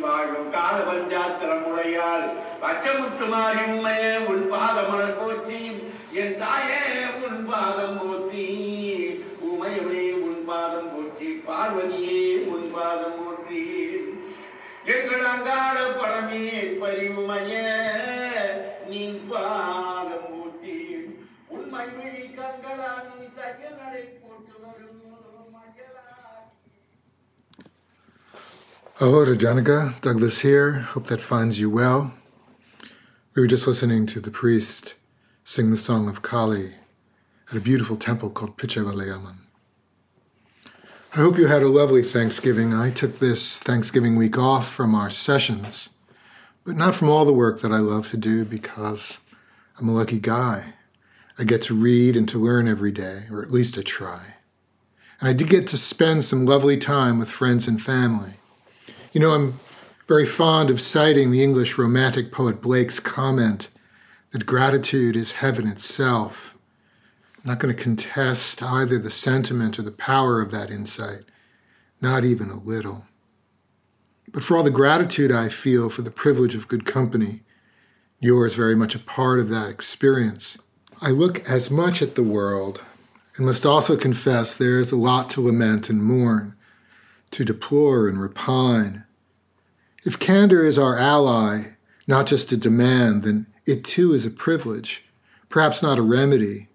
வாழும் கால பஞ்சாத்திரம் உடையாள். பச்சமுத்து மாறி உண்மையே உன் பாதமலர் போற்றி என் தாயே உன் பாதம் Rajanaka, Douglas here. Hope that finds you well. We were just listening to the priest sing the song of Kali at a beautiful temple called Pichavalayaman. I hope you had a lovely Thanksgiving. I took this Thanksgiving week off from our sessions, but not from all the work that I love to do because I'm a lucky guy. I get to read and to learn every day, or at least I try. And I did get to spend some lovely time with friends and family. You know, I'm very fond of citing the English romantic poet Blake's comment that gratitude is heaven itself. I'm not going to contest either the sentiment or the power of that insight, not even a little. But for all the gratitude I feel for the privilege of good company, yours very much a part of that experience. I look as much at the world and must also confess there is a lot to lament and mourn, to deplore and repine. If candor is our ally, not just a demand, then it too is a privilege, perhaps not a remedy,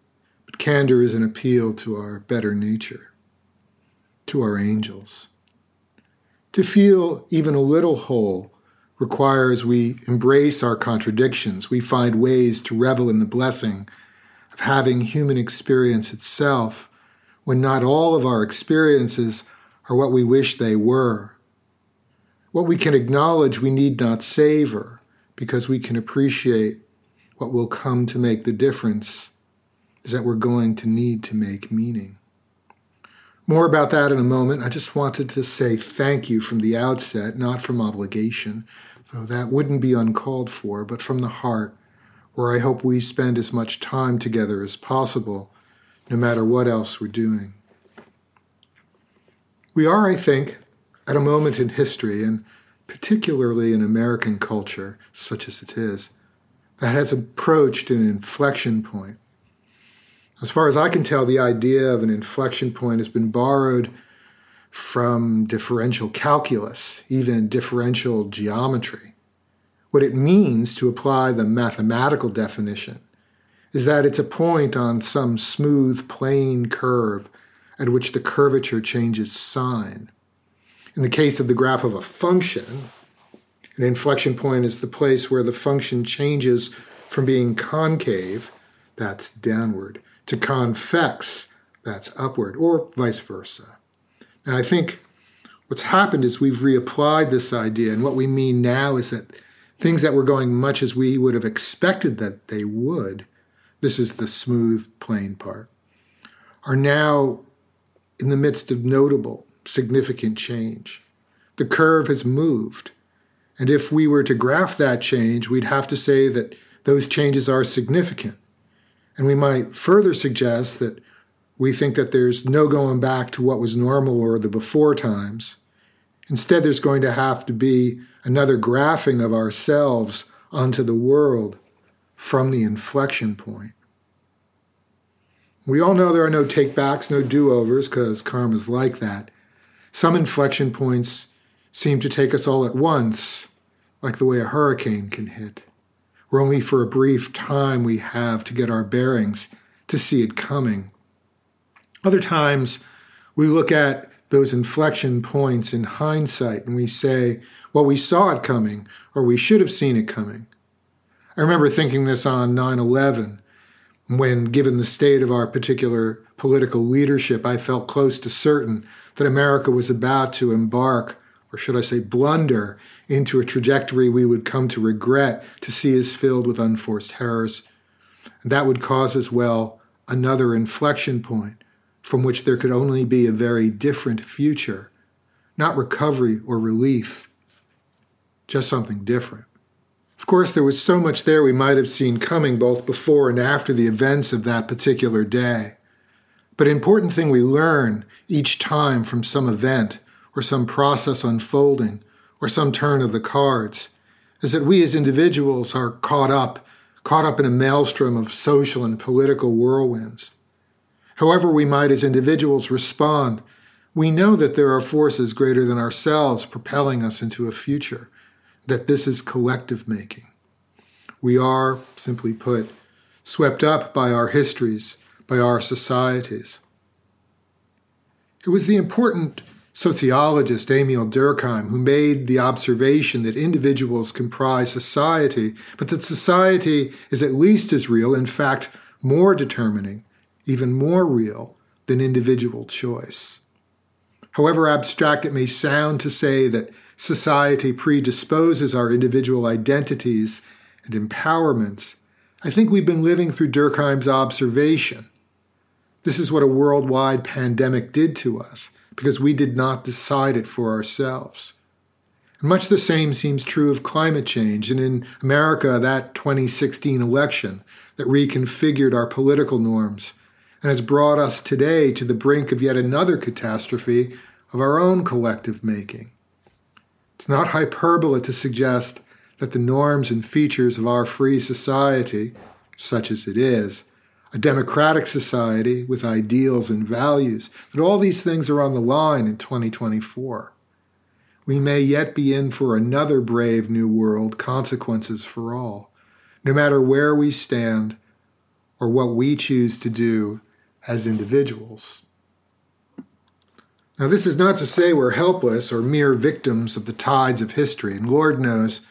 but candor is an appeal to our better nature, to our angels. To feel even a little whole requires we embrace our contradictions, we find ways to revel in the blessing of having human experience itself when not all of our experiences are what we wish they were. What we can acknowledge we need not savor because we can appreciate what will come to make the difference is that we're going to need to make meaning. More about that in a moment. I just wanted to say thank you from the outset, not from obligation, though that wouldn't be uncalled for, but from the heart, where I hope we spend as much time together as possible, no matter what else we're doing. We are, I think, at a moment in history, and particularly in American culture, such as it is, that has approached an inflection point. As far as I can tell, the idea of an inflection point has been borrowed from differential calculus, even differential geometry. What it means to apply the mathematical definition is that it's a point on some smooth plane curve at which the curvature changes sign. In the case of the graph of a function, an inflection point is the place where the function changes from being concave, that's downward, to convex, that's upward, or vice versa. Now, I think what's happened is we've reapplied this idea, and what we mean now is that things that were going much as we would have expected that they would, this is the smooth plane part, are now in the midst of notable, significant change. The curve has moved. And if we were to graph that change, we'd have to say that those changes are significant. And we might further suggest that we think that there's no going back to what was normal or the before times. Instead, there's going to have to be another graphing of ourselves onto the world from the inflection point. We all know there are no takebacks, no do overs, because karma's like that. Some inflection points seem to take us all at once, like the way a hurricane can hit. Where only for a brief time we have to get our bearings to see it coming. Other times we look at those inflection points in hindsight and we say, well, we saw it coming, or we should have seen it coming. I remember thinking this on 9 11 when, given the state of our particular political leadership, I felt close to certain that America was about to embark, or should I say, blunder, into a trajectory we would come to regret to see as filled with unforced errors. And that would cause as well another inflection point from which there could only be a very different future, not recovery or relief, just something different. Of course, there was so much there we might have seen coming both before and after the events of that particular day. But an important thing we learn each time from some event or some process unfolding or some turn of the cards is that we as individuals are caught up, caught up in a maelstrom of social and political whirlwinds. However, we might as individuals respond, we know that there are forces greater than ourselves propelling us into a future, that this is collective making. We are, simply put, swept up by our histories, by our societies. It was the important sociologist Emile Durkheim who made the observation that individuals comprise society, but that society is at least as real, in fact, more determining, even more real than individual choice. However abstract it may sound to say that society predisposes our individual identities and empowerments, I think we've been living through Durkheim's observation. This is what a worldwide pandemic did to us because we did not decide it for ourselves. And much the same seems true of climate change, and in America, that 2016 election that reconfigured our political norms and has brought us today to the brink of yet another catastrophe of our own collective making. It's not hyperbole to suggest that the norms and features of our free society, such as it is, a democratic society with ideals and values, that all these things are on the line in 2024. We may yet be in for another brave new world, consequences for all, no matter where we stand or what we choose to do as individuals. Now, this is not to say we're helpless or mere victims of the tides of history, and Lord knows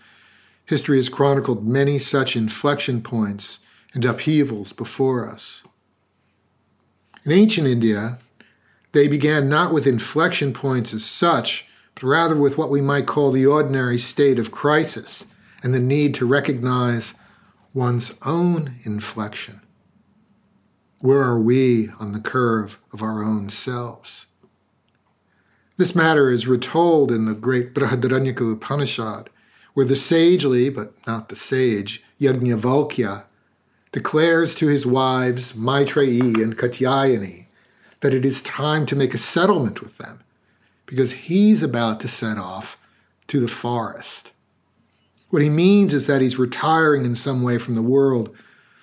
history has chronicled many such inflection points and upheavals before us. In ancient India, they began not with inflection points as such, but rather with what we might call the ordinary state of crisis and the need to recognize one's own inflection. Where are we on the curve of our own selves? This matter is retold in the great Brihadaranyaka Upanishad, where the sagely, but not the sage, Yajnavalkya, declares to his wives Maitreyi and Katyayani that it is time to make a settlement with them because he's about to set off to the forest. What he means is that he's retiring in some way from the world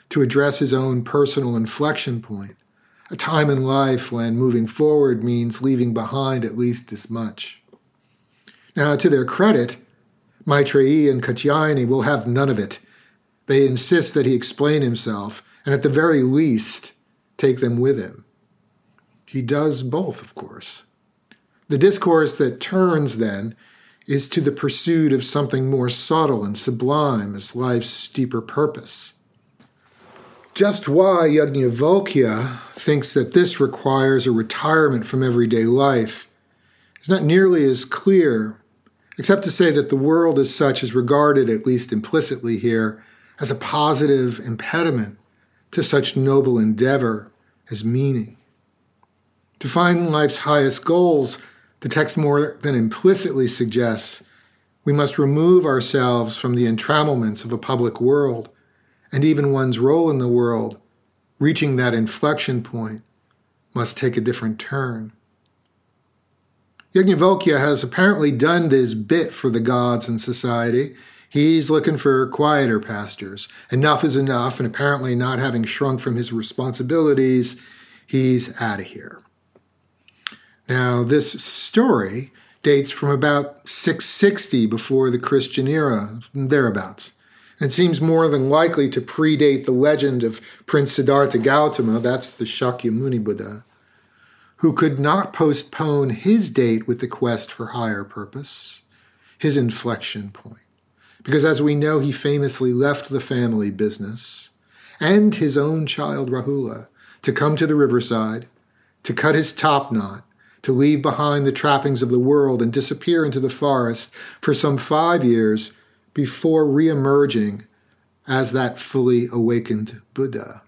to address his own personal inflection point, a time in life when moving forward means leaving behind at least as much. Now, to their credit, Maitreyi and Katyayani will have none of it they insist that he explain himself, and at the very least, take them with him. He does both, of course. The discourse that turns, then, is to the pursuit of something more subtle and sublime as life's deeper purpose. Just why Yajnavalkya thinks that this requires a retirement from everyday life is not nearly as clear, except to say that the world as such is regarded, at least implicitly here, as a positive impediment to such noble endeavor as meaning. To find life's highest goals, the text more than implicitly suggests we must remove ourselves from the entramelments of a public world and even one's role in the world, reaching that inflection point, must take a different turn. Yajnavalkya has apparently done this bit for the gods and society He's looking for quieter pastors. Enough is enough, and apparently, not having shrunk from his responsibilities, he's out of here. Now, this story dates from about 660 before the Christian era, thereabouts. And seems more than likely to predate the legend of Prince Siddhartha Gautama, that's the Shakyamuni Buddha, who could not postpone his date with the quest for higher purpose, his inflection point. Because as we know, he famously left the family business and his own child Rahula to come to the riverside, to cut his top knot, to leave behind the trappings of the world and disappear into the forest for some five years before re-emerging as that fully awakened Buddha.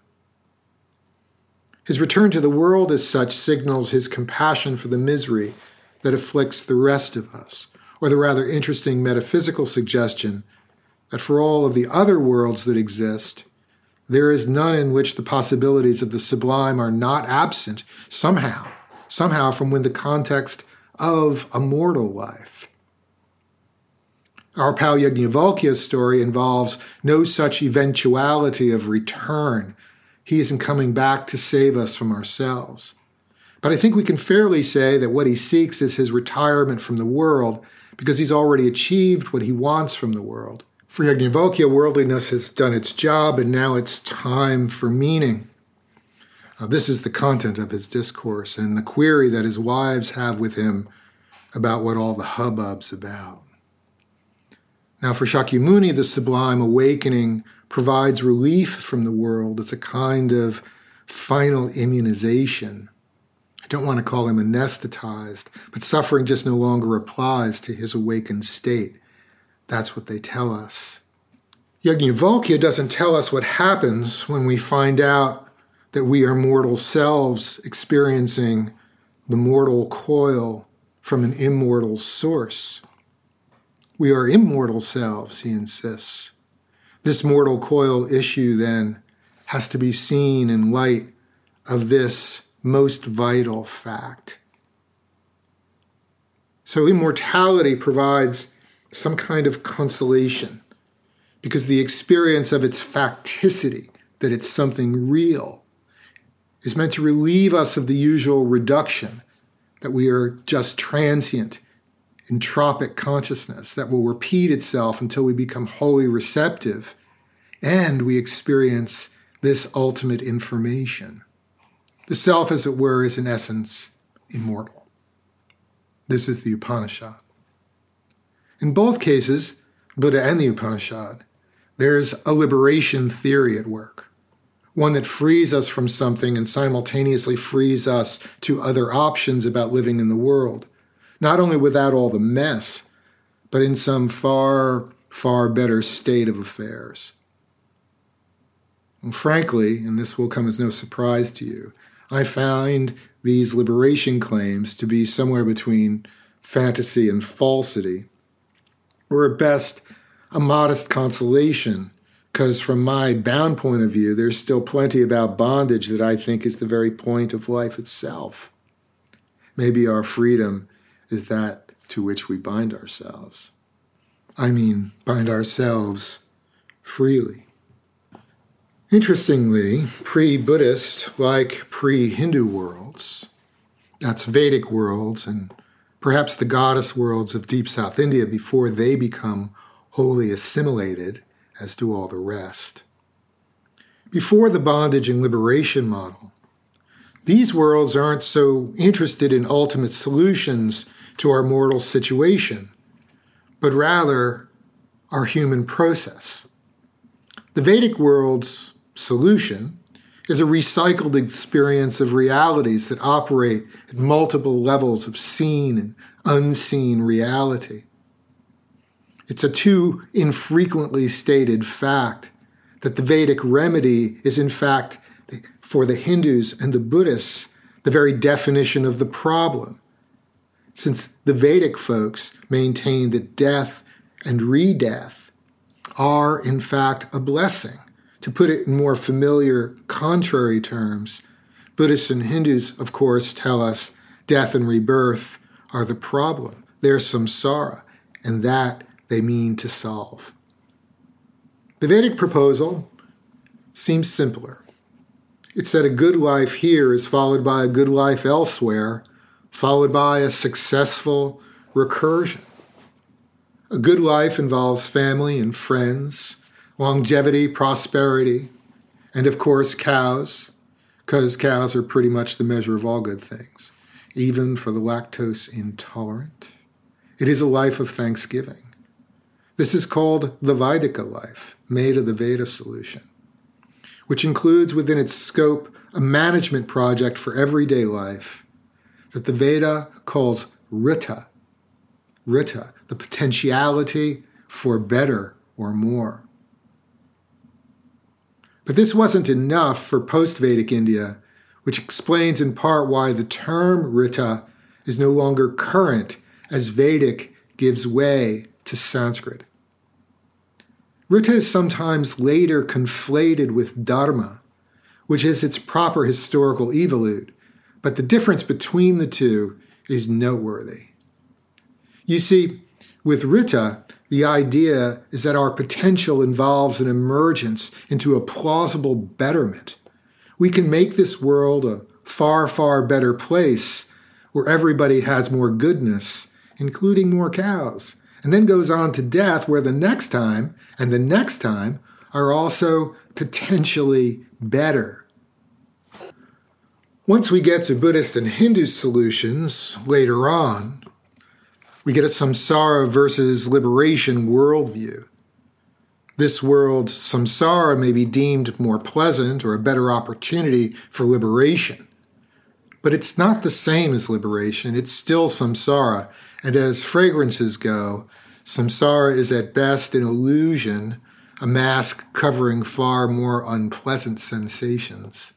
His return to the world as such signals his compassion for the misery that afflicts the rest of us, or the rather interesting metaphysical suggestion that for all of the other worlds that exist, there is none in which the possibilities of the sublime are not absent somehow, somehow from within the context of a mortal life. Our pal Yajnavalkya's story involves no such eventuality of return. He isn't coming back to save us from ourselves. But I think we can fairly say that what he seeks is his retirement from the world because he's already achieved what he wants from the world. For Yajnavalkya, worldliness has done its job and now it's time for meaning. This is the content of his discourse and the query that his wives have with him about what all the hubbub's about. Now, for Shakyamuni, the sublime awakening provides relief from the world. It's a kind of final immunization. I don't want to call him anesthetized, but suffering just no longer applies to his awakened state. That's what they tell us. Yajnavalkya doesn't tell us what happens when we find out that we are mortal selves experiencing the mortal coil from an immortal source. We are immortal selves, he insists. This mortal coil issue, then, has to be seen in light of this most vital fact. So, immortality provides some kind of consolation because the experience of its facticity, that it's something real, is meant to relieve us of the usual reduction that we are just transient entropic consciousness that will repeat itself until we become wholly receptive and we experience this ultimate information. The self, as it were, is in essence immortal. This is the Upanishad. In both cases, Buddha and the Upanishad, there's a liberation theory at work, one that frees us from something and simultaneously frees us to other options about living in the world not only without all the mess, but in some far, far better state of affairs. And frankly, and this will come as no surprise to you, I find these liberation claims to be somewhere between fantasy and falsity, or at best, a modest consolation, because from my bound point of view, there's still plenty about bondage that I think is the very point of life itself. Maybe our freedom is that to which we bind ourselves. I mean, bind ourselves freely. Interestingly, pre Buddhist, like pre Hindu worlds, that's Vedic worlds and perhaps the goddess worlds of deep South India before they become wholly assimilated, as do all the rest. Before the bondage and liberation model, these worlds aren't so interested in ultimate solutions to our mortal situation, but rather our human process. The Vedic world's solution is a recycled experience of realities that operate at multiple levels of seen and unseen reality. It's a too infrequently stated fact that the Vedic remedy is, in fact, for the Hindus and the Buddhists, the very definition of the problem since the Vedic folks maintain that death and re death are, in fact, a blessing. To put it in more familiar, contrary terms, Buddhists and Hindus, of course, tell us death and rebirth are the problem. There's samsara, and that they mean to solve. The Vedic proposal seems simpler. It's that a good life here is followed by a good life elsewhere, followed by a successful recursion. A good life involves family and friends, longevity, prosperity, and of course, cows, because cows are pretty much the measure of all good things, even for the lactose intolerant. It is a life of thanksgiving. This is called the Vaidika life, made of the Veda solution, which includes within its scope a management project for everyday life that the Veda calls Rita. Rita, the potentiality for better or more. But this wasn't enough for post Vedic India, which explains in part why the term Rita is no longer current as Vedic gives way to Sanskrit. Rita is sometimes later conflated with Dharma, which is its proper historical evolute, but the difference between the two is noteworthy. You see, With Ritta, the idea is that our potential involves an emergence into a plausible betterment. We can make this world a far, far better place where everybody has more goodness, including more cows, and then goes on to death, where the next time and the next time are also potentially better. Once we get to Buddhist and Hindu solutions later on, we get a samsara versus liberation worldview. This world's samsara may be deemed more pleasant or a better opportunity for liberation. But it's not the same as liberation, it's still samsara. And as fragrances go, samsara is at best an illusion, a mask covering far more unpleasant sensations.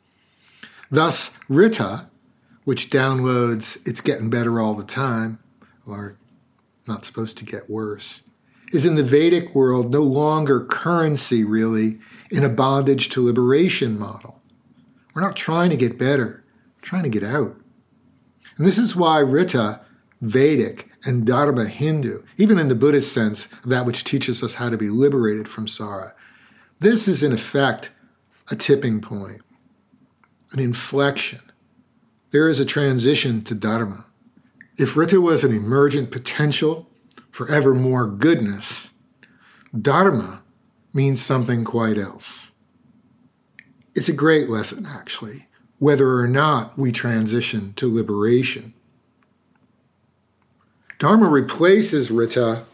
Thus, Ritta, which downloads it's getting better all the time, or not supposed to get worse, is in the Vedic world no longer currency, really, in a bondage to liberation model. We're not trying to get better, we're trying to get out. And this is why Ritta, Vedic, and Dharma, Hindu, even in the Buddhist sense, that which teaches us how to be liberated from Sara, this is in effect a tipping point, an inflection. There is a transition to Dharma. If Ritta was an emergent potential for ever more goodness, Dharma means something quite else. It's a great lesson, actually, whether or not we transition to liberation. Dharma replaces Ritta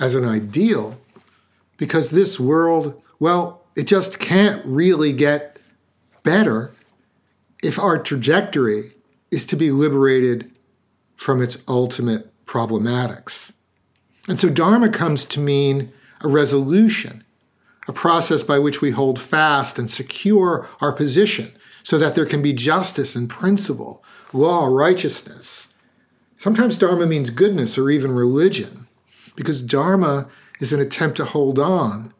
as an ideal because this world, well, it just can't really get better if our trajectory is to be liberated from its ultimate problematics. And so Dharma comes to mean a resolution, a process by which we hold fast and secure our position so that there can be justice and principle, law, righteousness. Sometimes Dharma means goodness or even religion, because Dharma is an attempt to hold on,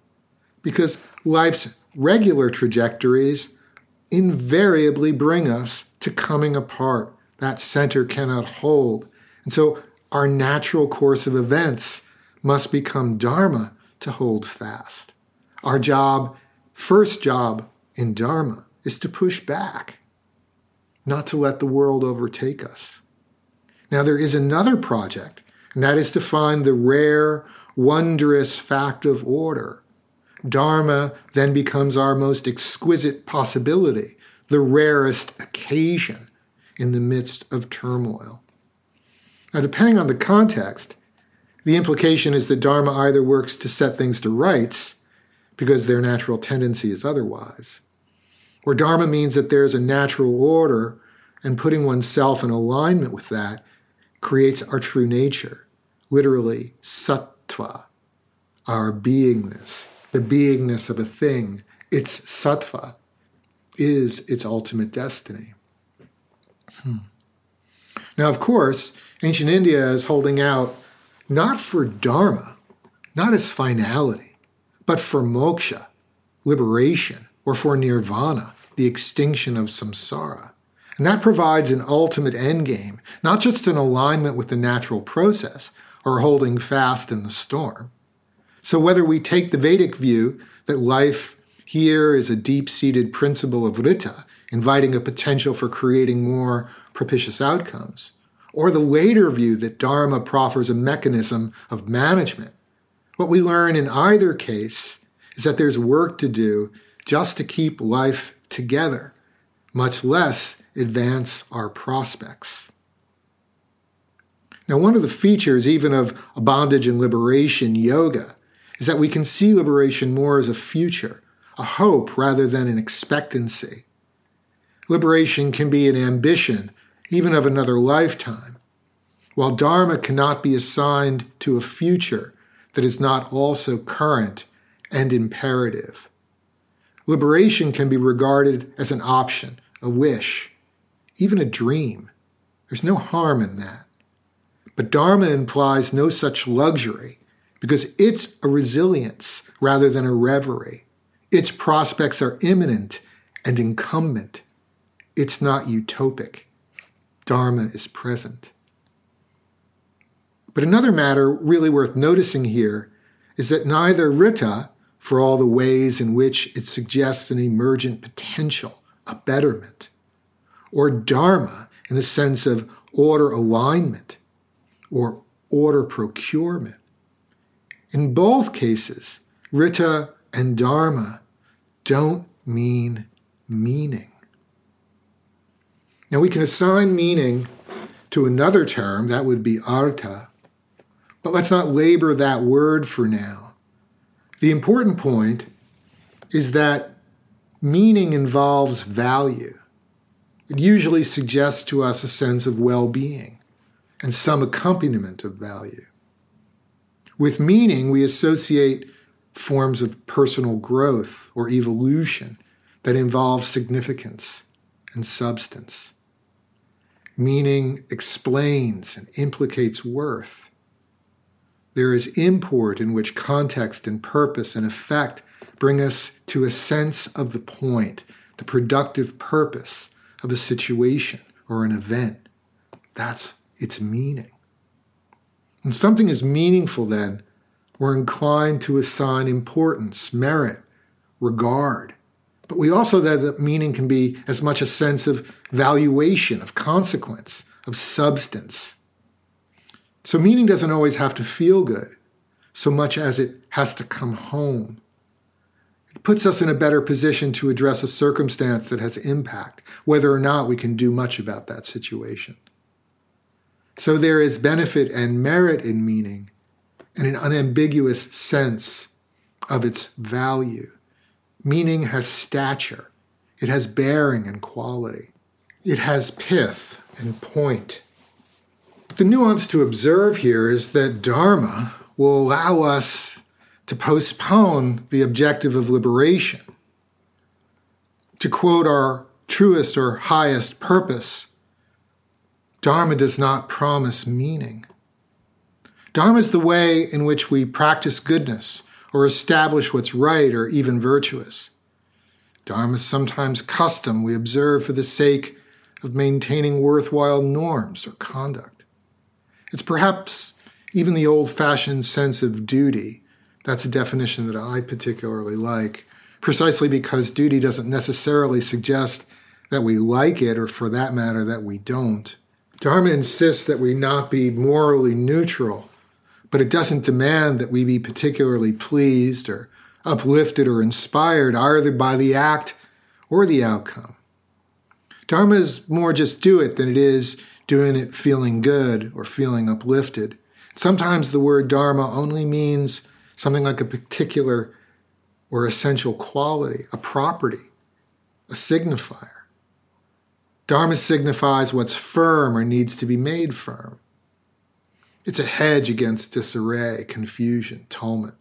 because life's regular trajectories invariably bring us to coming apart. That center cannot hold. And so our natural course of events must become Dharma to hold fast. Our job, first job in Dharma, is to push back, not to let the world overtake us. Now, there is another project, and that is to find the rare, wondrous fact of order. Dharma then becomes our most exquisite possibility, the rarest occasion in the midst of turmoil. Now, depending on the context, the implication is that Dharma either works to set things to rights because their natural tendency is otherwise, or Dharma means that there's a natural order and putting oneself in alignment with that creates our true nature, literally sattva, our beingness, the beingness of a thing, its sattva, is its ultimate destiny. Hmm. Now, of course, ancient India is holding out not for dharma, not as finality, but for moksha, liberation, or for nirvana, the extinction of samsara. And that provides an ultimate endgame, not just an alignment with the natural process or holding fast in the storm. So, whether we take the Vedic view that life here is a deep seated principle of Ritta, inviting a potential for creating more propitious outcomes, or the later view that Dharma proffers a mechanism of management. What we learn in either case is that there's work to do just to keep life together, much less advance our prospects. Now, one of the features even of a bondage and liberation yoga is that we can see liberation more as a future, a hope rather than an expectancy. Liberation can be an ambition even of another lifetime, while Dharma cannot be assigned to a future that is not also current and imperative. Liberation can be regarded as an option, a wish, even a dream. There's no harm in that. But Dharma implies no such luxury because it's a resilience rather than a reverie. Its prospects are imminent and incumbent. It's not utopic. Dharma is present. But another matter really worth noticing here is that neither Ritta, for all the ways in which it suggests an emergent potential, a betterment, or Dharma in the sense of order alignment or order procurement. In both cases, Ritta and Dharma don't mean meaning. Now we can assign meaning to another term, that would be artha, but let's not labor that word for now. The important point is that meaning involves value. It usually suggests to us a sense of well being and some accompaniment of value. With meaning, we associate forms of personal growth or evolution that involve significance and substance. Meaning explains and implicates worth. There is import in which context and purpose and effect bring us to a sense of the point, the productive purpose of a situation or an event. That's its meaning. When something is meaningful, then, we're inclined to assign importance, merit, regard. But we also know that meaning can be as much a sense of valuation, of consequence, of substance. So meaning doesn't always have to feel good, so much as it has to come home. It puts us in a better position to address a circumstance that has impact, whether or not we can do much about that situation. So there is benefit and merit in meaning and an unambiguous sense of its value. Meaning has stature, it has bearing and quality, it has pith and point. The nuance to observe here is that Dharma will allow us to postpone the objective of liberation. To quote our truest or highest purpose, Dharma does not promise meaning. Dharma is the way in which we practice goodness or establish what's right or even virtuous. Dharma is sometimes custom we observe for the sake of maintaining worthwhile norms or conduct. It's perhaps even the old fashioned sense of duty. That's a definition that I particularly like, precisely because duty doesn't necessarily suggest that we like it, or for that matter, that we don't. Dharma insists that we not be morally neutral but it doesn't demand that we be particularly pleased or uplifted or inspired either by the act or the outcome. Dharma is more just do it than it is doing it feeling good or feeling uplifted. Sometimes the word Dharma only means something like a particular or essential quality, a property, a signifier. Dharma signifies what's firm or needs to be made firm. It's a hedge against disarray, confusion, tumult,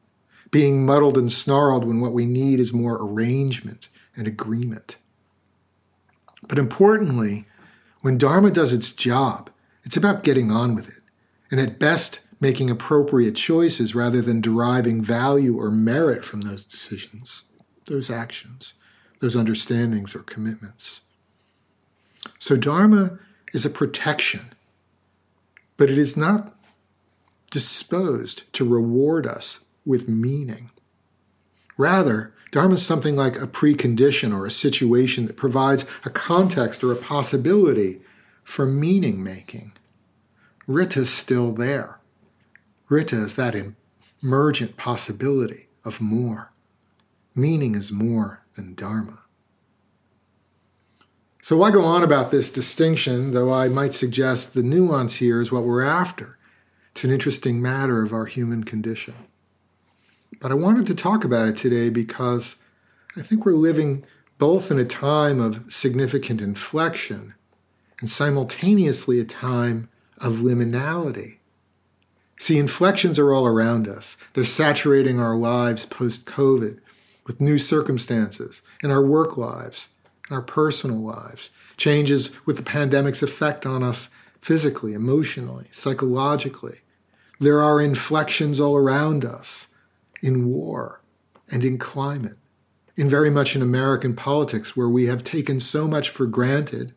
being muddled and snarled when what we need is more arrangement and agreement. But importantly, when Dharma does its job, it's about getting on with it, and at best making appropriate choices rather than deriving value or merit from those decisions, those actions, those understandings or commitments. So, Dharma is a protection, but it is not disposed to reward us with meaning. Rather, Dharma is something like a precondition or a situation that provides a context or a possibility for meaning making. Ritta is still there. Ritta is that emergent possibility of more. Meaning is more than Dharma. So, why go on about this distinction, though I might suggest the nuance here is what we're after? It's an interesting matter of our human condition. But I wanted to talk about it today because I think we're living both in a time of significant inflection and simultaneously a time of liminality. See, inflections are all around us. They're saturating our lives post COVID with new circumstances in our work lives, in our personal lives, changes with the pandemic's effect on us physically, emotionally, psychologically. There are inflections all around us in war and in climate, in very much in American politics, where we have taken so much for granted,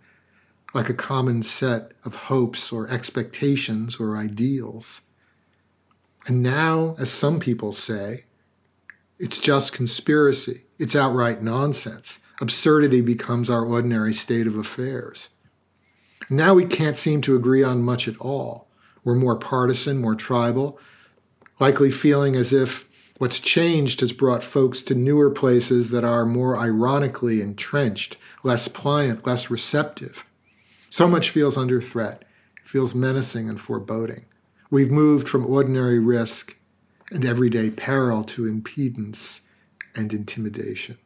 like a common set of hopes or expectations or ideals. And now, as some people say, it's just conspiracy. It's outright nonsense. Absurdity becomes our ordinary state of affairs. Now we can't seem to agree on much at all. We're more partisan, more tribal, likely feeling as if what's changed has brought folks to newer places that are more ironically entrenched, less pliant, less receptive. So much feels under threat, feels menacing and foreboding. We've moved from ordinary risk and everyday peril to impedance and intimidation.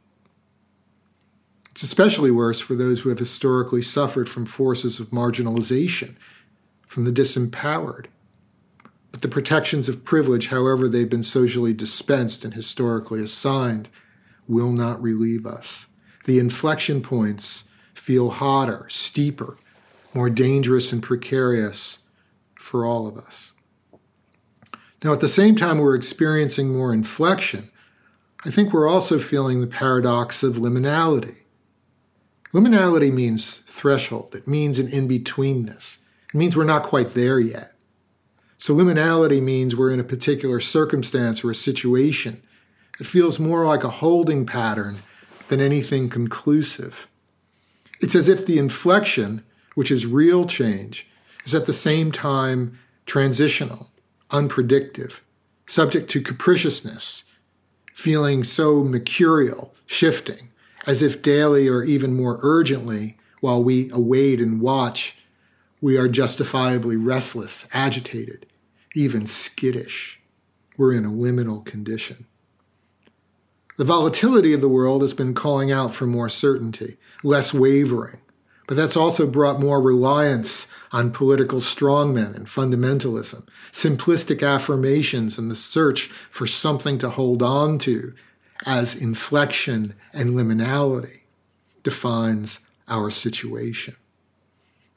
It's especially worse for those who have historically suffered from forces of marginalization, from the disempowered. But the protections of privilege, however they've been socially dispensed and historically assigned, will not relieve us. The inflection points feel hotter, steeper, more dangerous and precarious for all of us. Now, at the same time, we're experiencing more inflection. I think we're also feeling the paradox of liminality. Liminality means threshold, it means an in betweenness. It means we're not quite there yet. So, liminality means we're in a particular circumstance or a situation. It feels more like a holding pattern than anything conclusive. It's as if the inflection, which is real change, is at the same time transitional, unpredictable, subject to capriciousness, feeling so mercurial, shifting as if daily or even more urgently, while we await and watch, we are justifiably restless, agitated, even skittish. We're in a liminal condition. The volatility of the world has been calling out for more certainty, less wavering, but that's also brought more reliance on political strongmen and fundamentalism, simplistic affirmations and the search for something to hold on to as inflection and liminality defines our situation.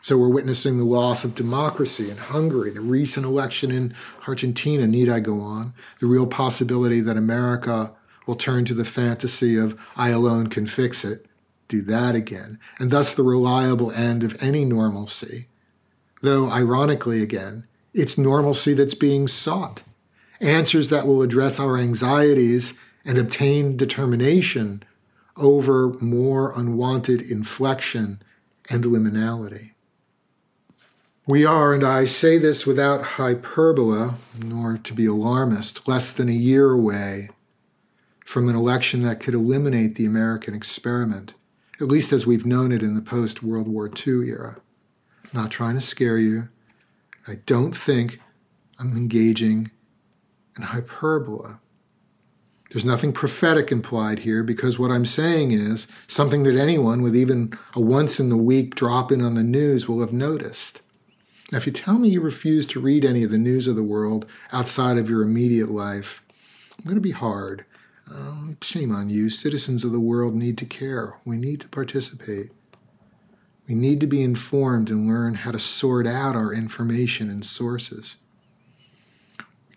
So we're witnessing the loss of democracy in Hungary, the recent election in Argentina, need I go on, the real possibility that America will turn to the fantasy of I alone can fix it, do that again, and thus the reliable end of any normalcy. Though, ironically again, it's normalcy that's being sought. Answers that will address our anxieties and obtain determination over more unwanted inflection and liminality. We are, and I say this without hyperbole, nor to be alarmist, less than a year away from an election that could eliminate the American experiment, at least as we've known it in the post World War II era. I'm not trying to scare you. I don't think I'm engaging in hyperbole. There's nothing prophetic implied here because what I'm saying is something that anyone with even a once in the week drop in on the news will have noticed. Now, if you tell me you refuse to read any of the news of the world outside of your immediate life, I'm going to be hard. Um, shame on you. Citizens of the world need to care. We need to participate. We need to be informed and learn how to sort out our information and sources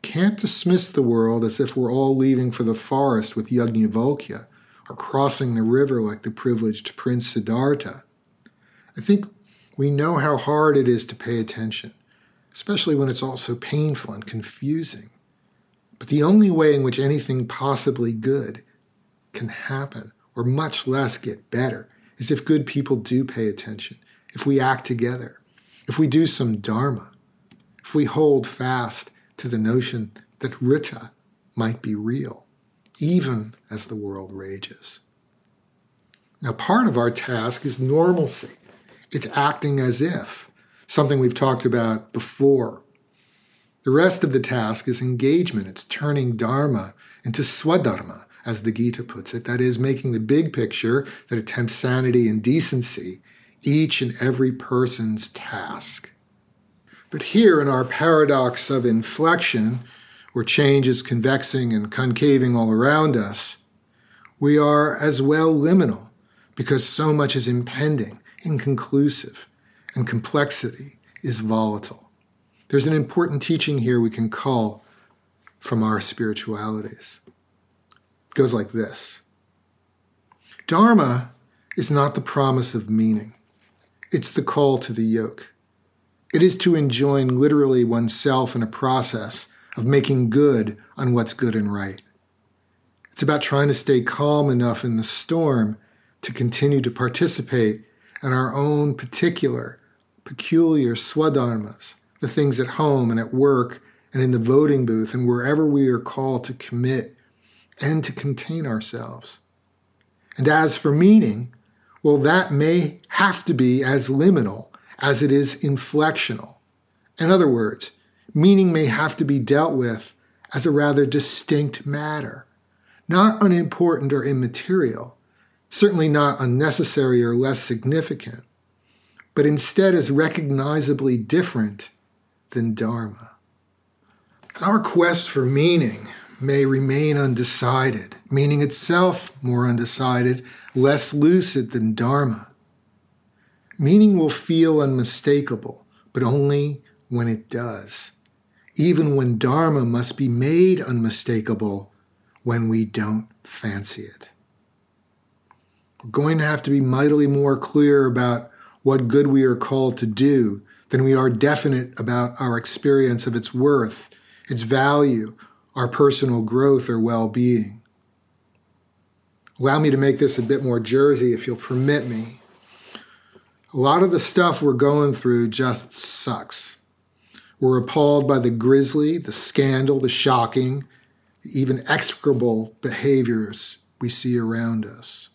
can't dismiss the world as if we're all leaving for the forest with Yajnavalkya or crossing the river like the privileged Prince Siddhartha. I think we know how hard it is to pay attention, especially when it's all so painful and confusing. But the only way in which anything possibly good can happen, or much less get better, is if good people do pay attention, if we act together, if we do some Dharma, if we hold fast to the notion that Rita might be real, even as the world rages. Now, part of our task is normalcy. It's acting as if, something we've talked about before. The rest of the task is engagement. It's turning Dharma into Swadharma, as the Gita puts it. That is, making the big picture that attempts sanity and decency each and every person's task. But here in our paradox of inflection, where change is convexing and concaving all around us, we are as well liminal because so much is impending, inconclusive, and complexity is volatile. There's an important teaching here we can call from our spiritualities. It goes like this Dharma is not the promise of meaning, it's the call to the yoke. It is to enjoin literally oneself in a process of making good on what's good and right. It's about trying to stay calm enough in the storm to continue to participate in our own particular, peculiar swadharmas, the things at home and at work and in the voting booth and wherever we are called to commit and to contain ourselves. And as for meaning, well, that may have to be as liminal as it is inflectional. In other words, meaning may have to be dealt with as a rather distinct matter, not unimportant or immaterial, certainly not unnecessary or less significant, but instead as recognizably different than Dharma. Our quest for meaning may remain undecided, meaning itself more undecided, less lucid than Dharma. Meaning will feel unmistakable, but only when it does, even when Dharma must be made unmistakable when we don't fancy it. We're going to have to be mightily more clear about what good we are called to do than we are definite about our experience of its worth, its value, our personal growth or well being. Allow me to make this a bit more Jersey, if you'll permit me. A lot of the stuff we're going through just sucks. We're appalled by the grisly, the scandal, the shocking, even execrable behaviors we see around us.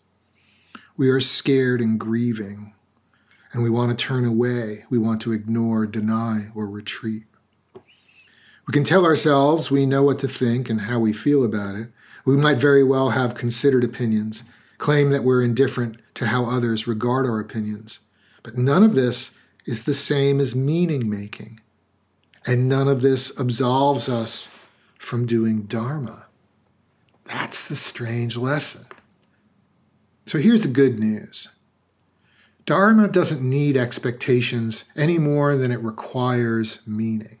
We are scared and grieving, and we want to turn away. We want to ignore, deny, or retreat. We can tell ourselves we know what to think and how we feel about it. We might very well have considered opinions, claim that we're indifferent to how others regard our opinions. But none of this is the same as meaning making. And none of this absolves us from doing Dharma. That's the strange lesson. So here's the good news Dharma doesn't need expectations any more than it requires meaning.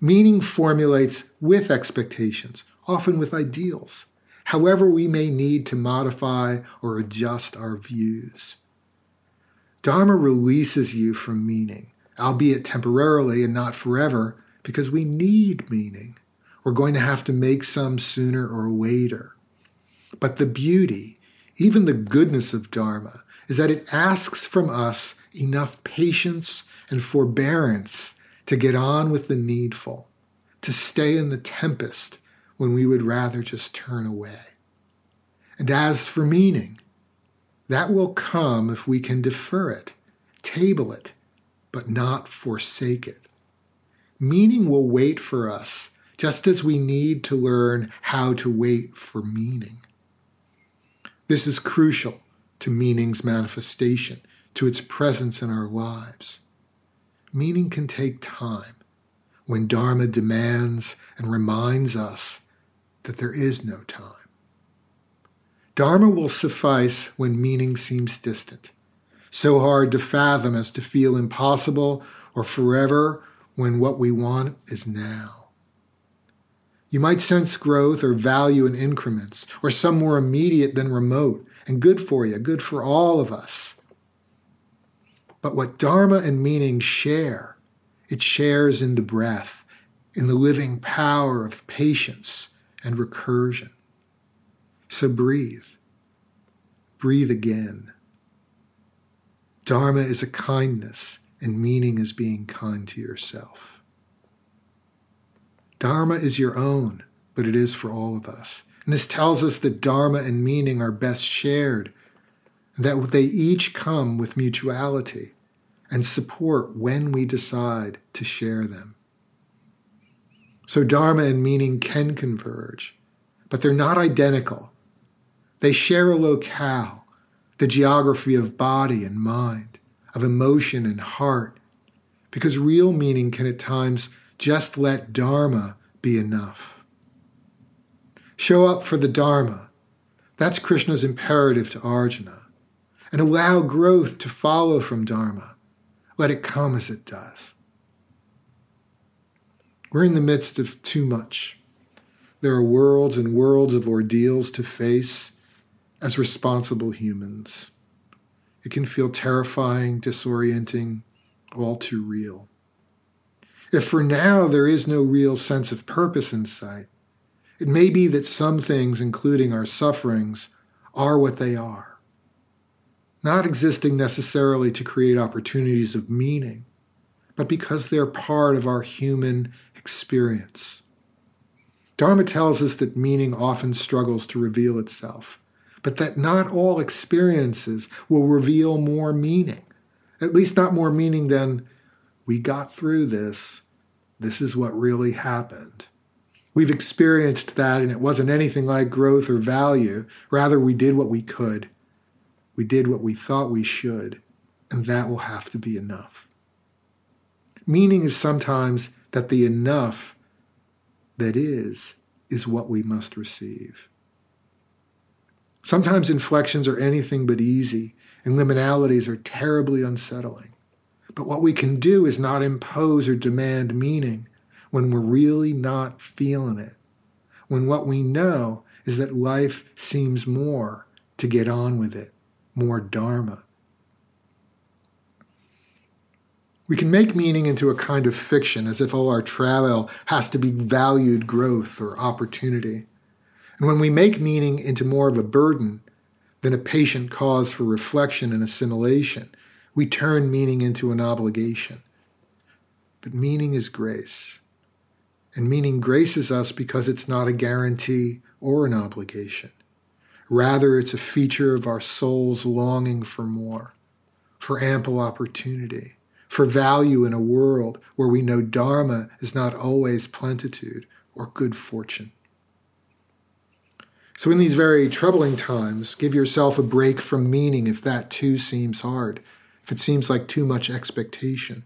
Meaning formulates with expectations, often with ideals, however, we may need to modify or adjust our views. Dharma releases you from meaning, albeit temporarily and not forever, because we need meaning. We're going to have to make some sooner or later. But the beauty, even the goodness of Dharma, is that it asks from us enough patience and forbearance to get on with the needful, to stay in the tempest when we would rather just turn away. And as for meaning, that will come if we can defer it, table it, but not forsake it. Meaning will wait for us, just as we need to learn how to wait for meaning. This is crucial to meaning's manifestation, to its presence in our lives meaning can take time when Dharma demands and reminds us that there is no time. Dharma will suffice when meaning seems distant, so hard to fathom as to feel impossible or forever when what we want is now. You might sense growth or value in increments, or some more immediate than remote, and good for you, good for all of us. But what Dharma and meaning share, it shares in the breath, in the living power of patience and recursion. So breathe. Breathe again. Dharma is a kindness, and meaning is being kind to yourself. Dharma is your own, but it is for all of us. And this tells us that Dharma and meaning are best shared, and that they each come with mutuality and support when we decide to share them. So, Dharma and meaning can converge, but they're not identical. They share a locale, the geography of body and mind, of emotion and heart, because real meaning can at times just let Dharma be enough. Show up for the Dharma. That's Krishna's imperative to Arjuna. And allow growth to follow from Dharma. Let it come as it does. We're in the midst of too much. There are worlds and worlds of ordeals to face as responsible humans. It can feel terrifying, disorienting, all too real. If for now there is no real sense of purpose in sight, it may be that some things, including our sufferings, are what they are, not existing necessarily to create opportunities of meaning, but because they're part of our human experience. Dharma tells us that meaning often struggles to reveal itself, but that not all experiences will reveal more meaning, at least not more meaning than we got through this. This is what really happened. We've experienced that, and it wasn't anything like growth or value. Rather, we did what we could. We did what we thought we should, and that will have to be enough. Meaning is sometimes that the enough that is, is what we must receive. Sometimes inflections are anything but easy, and liminalities are terribly unsettling. But what we can do is not impose or demand meaning when we're really not feeling it. When what we know is that life seems more to get on with it, more Dharma. We can make meaning into a kind of fiction as if all our travel has to be valued growth or opportunity. And when we make meaning into more of a burden than a patient cause for reflection and assimilation, we turn meaning into an obligation. But meaning is grace. And meaning graces us because it's not a guarantee or an obligation. Rather, it's a feature of our soul's longing for more, for ample opportunity, for value in a world where we know Dharma is not always plenitude or good fortune. So, in these very troubling times, give yourself a break from meaning if that too seems hard, if it seems like too much expectation.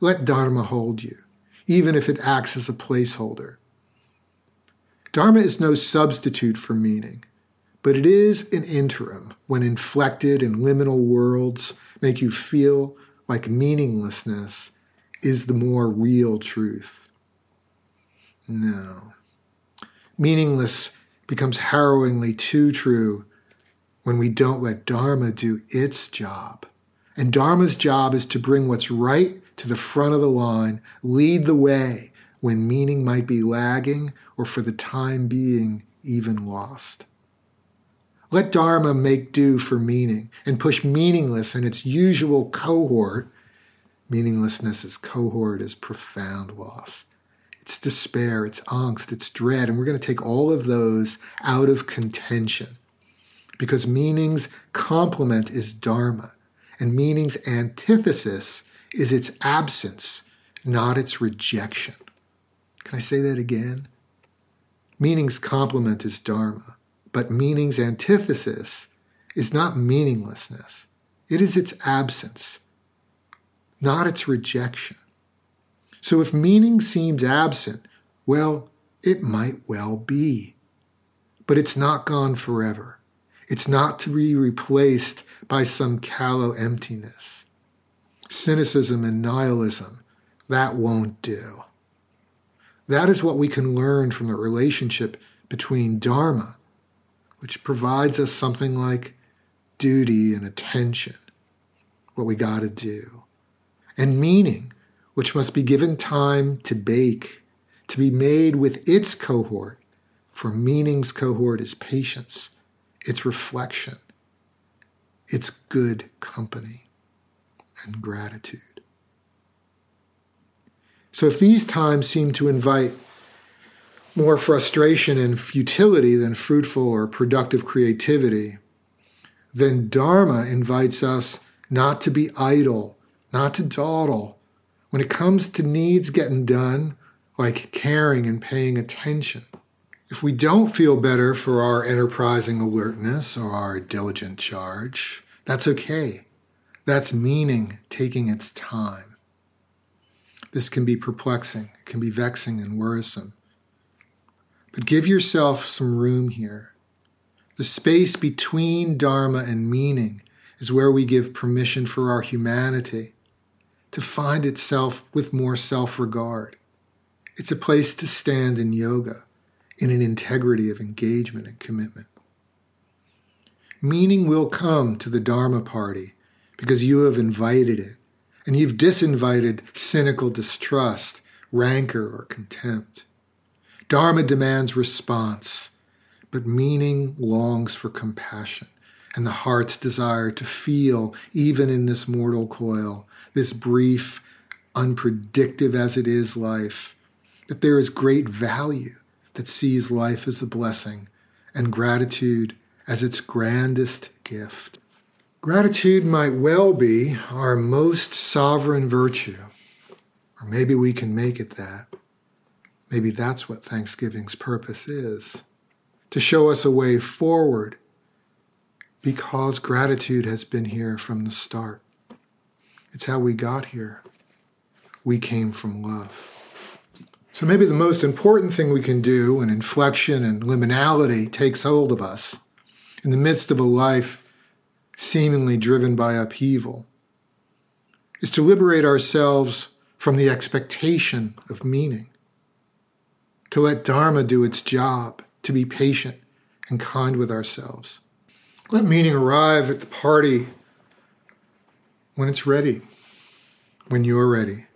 Let Dharma hold you even if it acts as a placeholder. Dharma is no substitute for meaning, but it is an interim when inflected and liminal worlds make you feel like meaninglessness is the more real truth. No. Meaningless becomes harrowingly too true when we don't let Dharma do its job. And Dharma's job is to bring what's right to the front of the line, lead the way when meaning might be lagging or for the time being even lost. Let Dharma make do for meaning and push meaningless in its usual cohort. Meaninglessness as cohort is profound loss. It's despair, it's angst, it's dread, and we're going to take all of those out of contention because meaning's complement is Dharma, and meaning's antithesis is its absence, not its rejection. Can I say that again? Meaning's complement is Dharma, but meaning's antithesis is not meaninglessness. It is its absence, not its rejection. So if meaning seems absent, well, it might well be. But it's not gone forever. It's not to be replaced by some callow emptiness cynicism and nihilism. That won't do. That is what we can learn from the relationship between Dharma, which provides us something like duty and attention, what we got to do, and meaning, which must be given time to bake, to be made with its cohort, for meaning's cohort is patience, its reflection, its good company and gratitude. So, if these times seem to invite more frustration and futility than fruitful or productive creativity, then Dharma invites us not to be idle, not to dawdle. When it comes to needs getting done, like caring and paying attention. If we don't feel better for our enterprising alertness or our diligent charge, that's okay. That's meaning taking its time. This can be perplexing, it can be vexing and worrisome. But give yourself some room here. The space between Dharma and meaning is where we give permission for our humanity to find itself with more self regard. It's a place to stand in yoga, in an integrity of engagement and commitment. Meaning will come to the Dharma party because you have invited it, and you've disinvited cynical distrust, rancor, or contempt. Dharma demands response, but meaning longs for compassion and the heart's desire to feel, even in this mortal coil, this brief, unpredictable as it is life, that there is great value that sees life as a blessing and gratitude as its grandest gift. Gratitude might well be our most sovereign virtue, or maybe we can make it that. Maybe that's what Thanksgiving's purpose is to show us a way forward because gratitude has been here from the start. It's how we got here. We came from love. So maybe the most important thing we can do when inflection and liminality takes hold of us in the midst of a life seemingly driven by upheaval is to liberate ourselves from the expectation of meaning, to let Dharma do its job, to be patient and kind with ourselves. Let meaning arrive at the party when it's ready, when you're ready.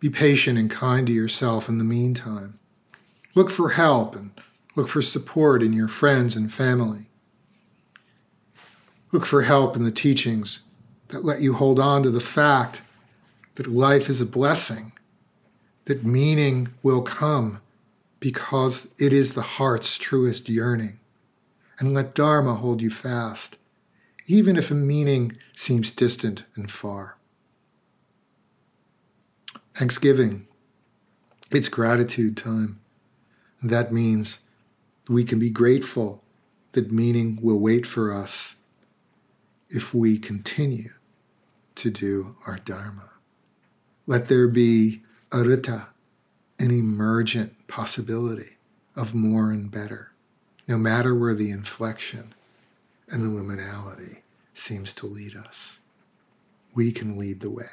Be patient and kind to yourself in the meantime. Look for help and look for support in your friends and family. Look for help in the teachings that let you hold on to the fact that life is a blessing, that meaning will come because it is the heart's truest yearning. And let Dharma hold you fast, even if a meaning seems distant and far. Thanksgiving, it's gratitude time. That means we can be grateful that meaning will wait for us if we continue to do our Dharma. Let there be arita, an emergent possibility of more and better, no matter where the inflection and the liminality seems to lead us. We can lead the way.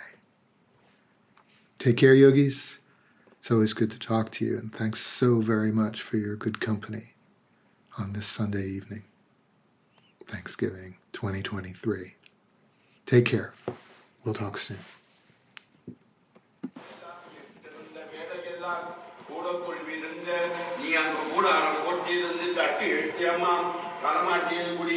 Take care, yogis. It's always good to talk to you, and thanks so very much for your good company on this Sunday evening. Thanksgiving 2023. Take care. We'll talk soon. நீ அங்க கூடாரம் கொட்டியிருந்து தட்டி எழுத்தியம்மாம் களமாட்டியில் குடியிலம்மாம்